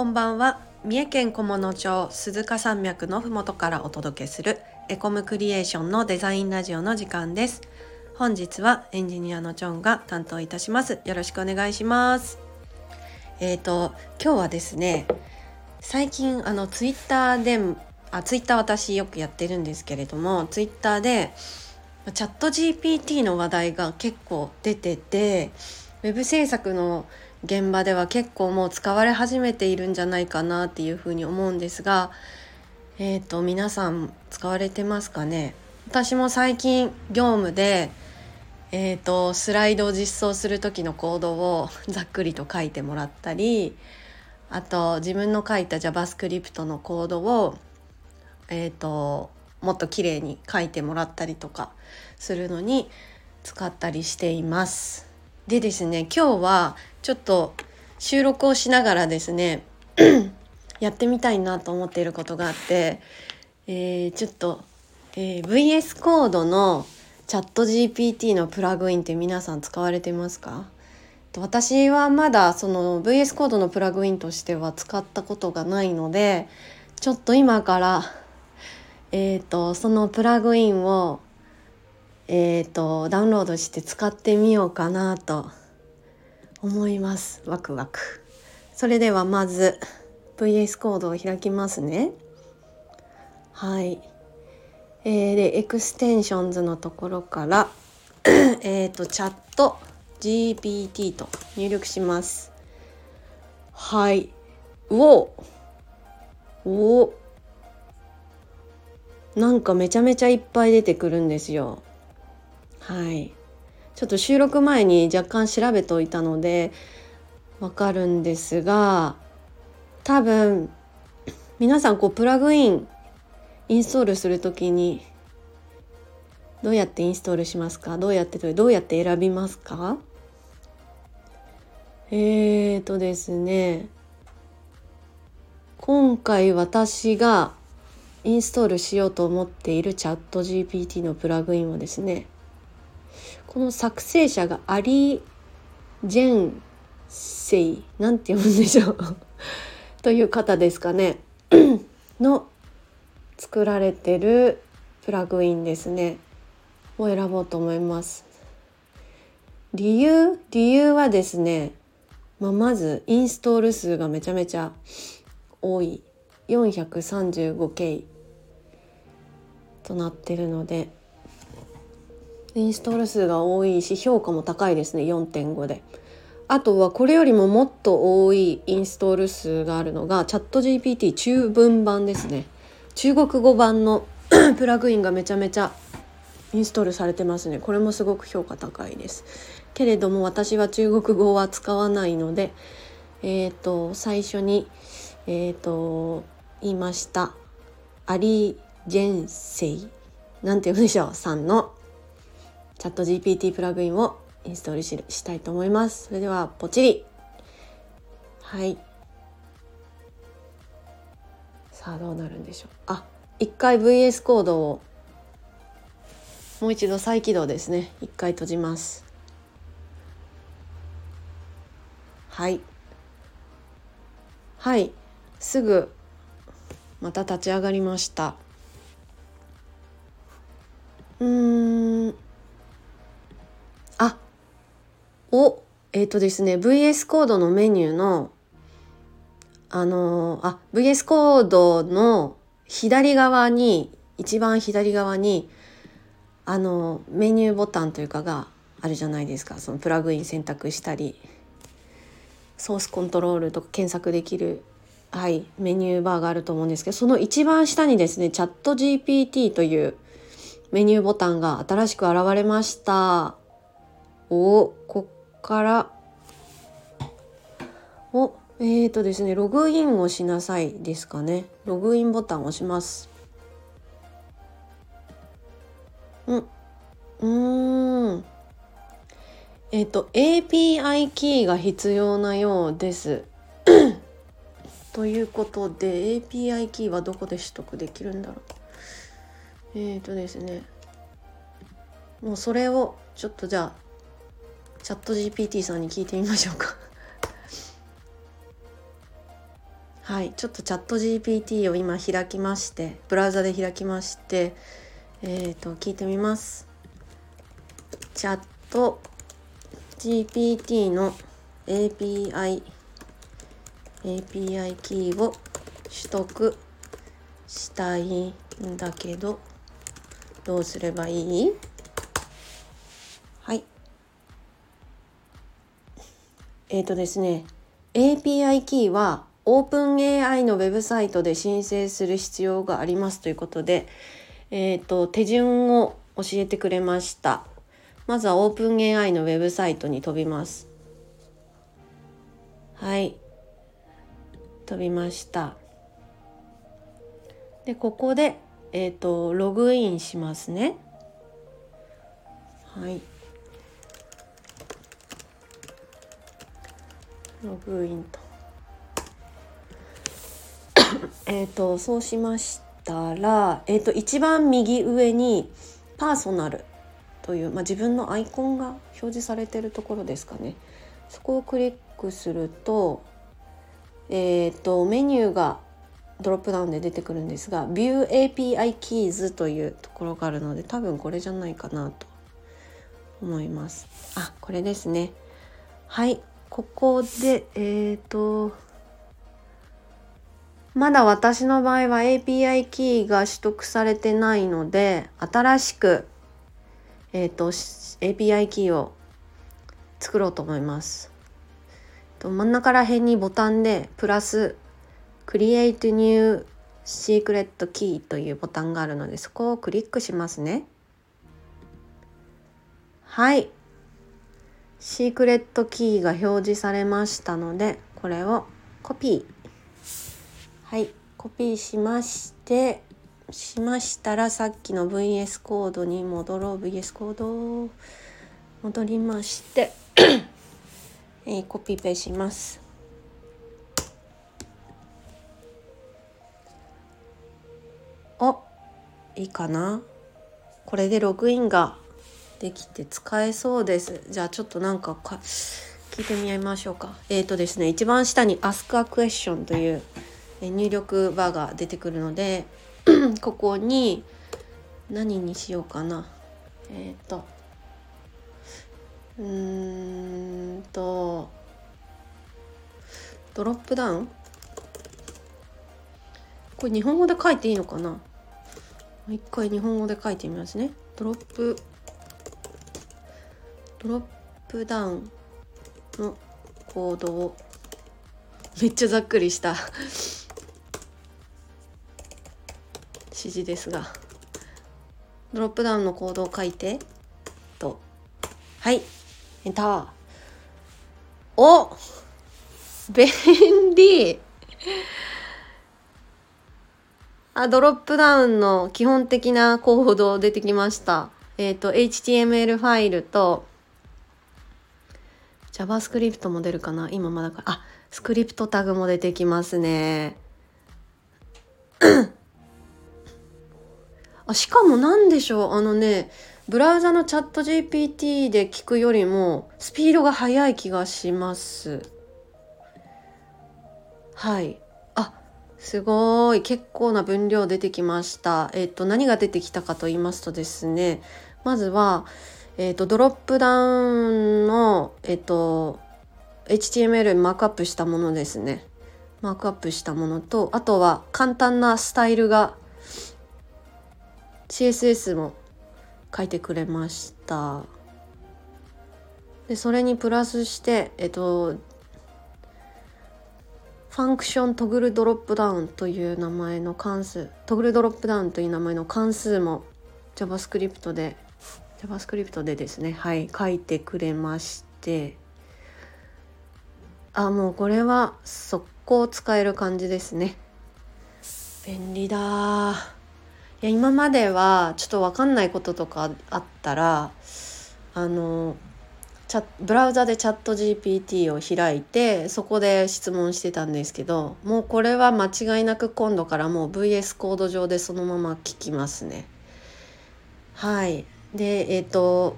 こんばんは。三重県菰野町鈴鹿山脈のふもとからお届けするエコムクリエーションのデザインラジオの時間です。本日はエンジニアのチョンが担当いたします。よろしくお願いします。えーと今日はですね最近あのツイッターであツイッター私よくやってるんですけれどもツイッターでチャット GPT の話題が結構出ててウェブ制作の現場では結構もう使われ始めているんじゃないかなっていうふうに思うんですが、えーと、皆さん使われてますかね？私も最近業務で、えーと、スライドを実装する時のコードを ざっくりと書いてもらったりあと自分の書いた JavaScript のコードを、えーともっと綺麗に書いてもらったりとかするのに使ったりしています。でですね今日はちょっと収録をしながらですね やってみたいなと思っていることがあって、えー、ちょっと、えー、VS コードのチャット GPT のプラグインって皆さん使われてますか？私はまだその VS コードのプラグインとしては使ったことがないのでちょっと今からえっ、ー、とそのプラグインをえっ、ー、とダウンロードして使ってみようかなと思います。ワクワク。それではまず VS コードを開きますね。はい。えー、で Extensions のところから えっとチャット GPT と入力します。はい。おおなんかめちゃめちゃいっぱい出てくるんですよ。はい。ちょっと収録前に若干調べておいたのでわかるんですが多分皆さんこうプラグインインストールする時にどうやってインストールしますか？どうやってどうやって選びますか？えーとですね今回私がインストールしようと思っているチャット GPT のプラグインはですねこの作成者がアリー・ジェンセイなんて読むんでしょう？という方ですかね。の作られてるプラグインですね。を選ぼうと思います。理由？理由はですね、まあ、まずインストール数がめちゃめちゃ多い。435K となってるのでインストール数が多いし評価も高いですね4.5で。あとはこれよりももっと多いインストール数があるのがチャット GPT 中文版ですね。中国語版の プラグインがめちゃめちゃインストールされてますね。これもすごく評価高いです。けれども私は中国語は使わないので、えっ、ー、と最初にえっ、ー、と言いましたアリー・ジェンセイなんて言うんでしょう？さんのチャット GPT プラグインをインストールししたいと思います。それではポチリはい。さあどうなるんでしょう。あ、一回 VS コードをもう一度再起動ですね。一回閉じます。はい。はい。すぐまた立ち上がりました。うーとですね VS コードのメニューのあのあ VS コードの左側に一番左側にあのメニューボタンというかがあるじゃないですかそのプラグイン選択したりソースコントロールとか検索できる、はい、メニューバーがあると思うんですけどその一番下にですねチャット GPT というメニューボタンが新しく現れました。おこっからおえーとですねログインをしなさいですかね。ログインボタンを押します。うんうん。えっ、ー、と API キーが必要なようです。ということで API キーはどこで取得できるんだろう。えっ、ー、とですねもうそれをちょっとじゃあチャット GPT さんに聞いてみましょうか。はいちょっとチャット GPT を今開きましてブラウザで開きましてえっ、ー、と聞いてみます。チャット GPT の API API キーを取得したいんだけどどうすればいい？はい。えっ、ー、とですね API キーは OpenAI のウェブサイトで申請する必要がありますということで、えーと、手順を教えてくれました。まずは OpenAI のウェブサイトに飛びます。はい。飛びました。で、ここで、えっ、ー、と、ログインしますね。はい。ログインと。えっとそうしましたら、えーと、一番右上に「パーソナル」という、まあ、自分のアイコンが表示されてるところですかねそこをクリックすると,、えーと、メニューがドロップダウンで出てくるんですが「View API Keys」というところがあるので多分これじゃないかなと思います。あこれですね。はいここでえっ、ー、とまだ私の場合は API キーが取得されてないので新しく、えーと、API キーを作ろうと思います。真ん中ら辺にボタンでプラス Create New Secret Key というボタンがあるのでそこをクリックしますね。はい。シークレットキーが表示されましたのでこれをコピー。はいコピーしましてしましたらさっきの VS コードに戻ろう。VS コード。戻りまして えー、コピペします。おいいかな？これでログインができて使えそうです。じゃあちょっとなんかか聞いてみましょうか。えっ、ー、とですね一番下に Ask a question という入力バーが出てくるので ここに何にしようかな。えっ、ー、とうーんとドロップダウン？これ日本語で書いていいのかな？一回日本語で書いてみますね。ドロップドロップダウンのコードを。めっちゃざっくりした。指示ですがドロップダウンのコードを書いてと。はい。エンターお。便利。あドロップダウンの基本的なコード出てきました。えっ、ー、と HTML ファイルと JavaScript も出るかな？今まだか。あスクリプトタグも出てきますね。あしかも何でしょう？あのねブラウザのチャット GPT で聞くよりもスピードが速い気がします。はい。あすごい。結構な分量出てきました。えっ、と何が出てきたかと言いますとですねまずはえっ、とドロップダウンのえっ、と HTML マークアップしたものですね。マークアップしたものとあとは簡単なスタイルが CSS も書いてくれました。でそれにプラスしてえっと function toggleDropdown という名前の関数 toggleDropdown という名前の関数も JavaScript で JavaScript でですねはい書いてくれまして。あもうこれは速攻使える感じですね。便利だいや今まではちょっと分かんないこととかあったらあのチャブラウザでチャット GPT を開いてそこで質問してたんですけどもうこれは間違いなく今度からもう VS コード上でそのまま聞きますね。はいでえっ、ー、と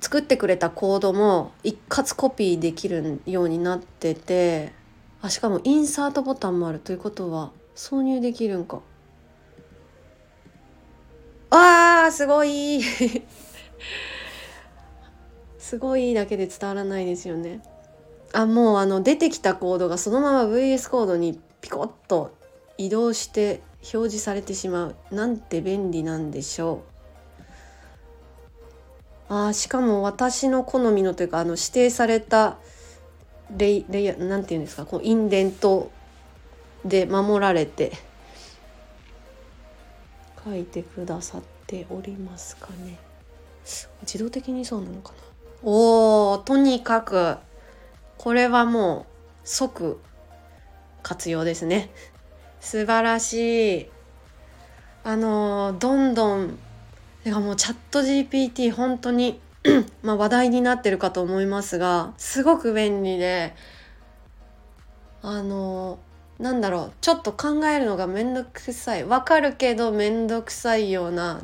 作ってくれたコードも一括コピーできるようになっててあしかもインサートボタンもあるということは挿入できるんかあーすごい。すごいだけで伝わらないですよね。あもうあの出てきたコードがそのまま VS コードにピコッと移動して表示されてしまうなんて便利なんでしょう。あしかも私の好みのというかあの指定されたレイレイヤーなんていうんですかこうインデントで守られて。書いてくださっておりますかね。自動的にそうなのかな。おーとにかくこれはもう即活用ですね。素晴らしい。あのどんどんてかもうチャット GPT 本当に まあ話題になってるかと思いますがすごく便利であのなんだろうちょっと考えるのがめんどくさいわかるけどめんどくさいような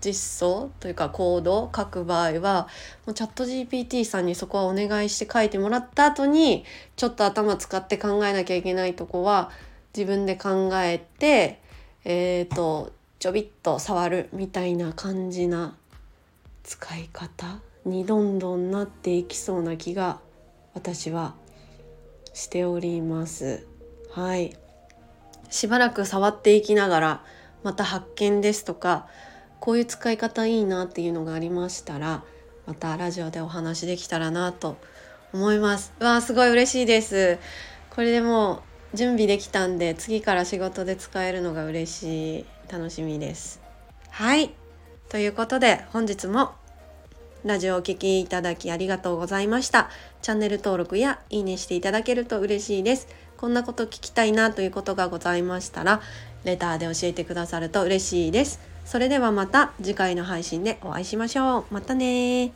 実装というかコードを書く場合はもうチャット GPT さんにそこはお願いして書いてもらった後にちょっと頭使って考えなきゃいけないとこは自分で考えてえっ、ー、とちょびっと触るみたいな感じな使い方にどんどんなっていきそうな気が私はしております。はい。しばらく触っていきながらまた発見ですとかこういう使い方いいなっていうのがありましたらまたラジオでお話できたらなと思います。わあすごい嬉しいです。これでもう準備できたんで次から仕事で使えるのが嬉しい。楽しみです。はい。ということで本日もラジオをお聴きいただきありがとうございました。チャンネル登録やいいねしていただけると嬉しいです。こんなこと聞きたいなということがございましたらレターで教えてくださると嬉しいですそれではまた次回の配信でお会いしましょう。またね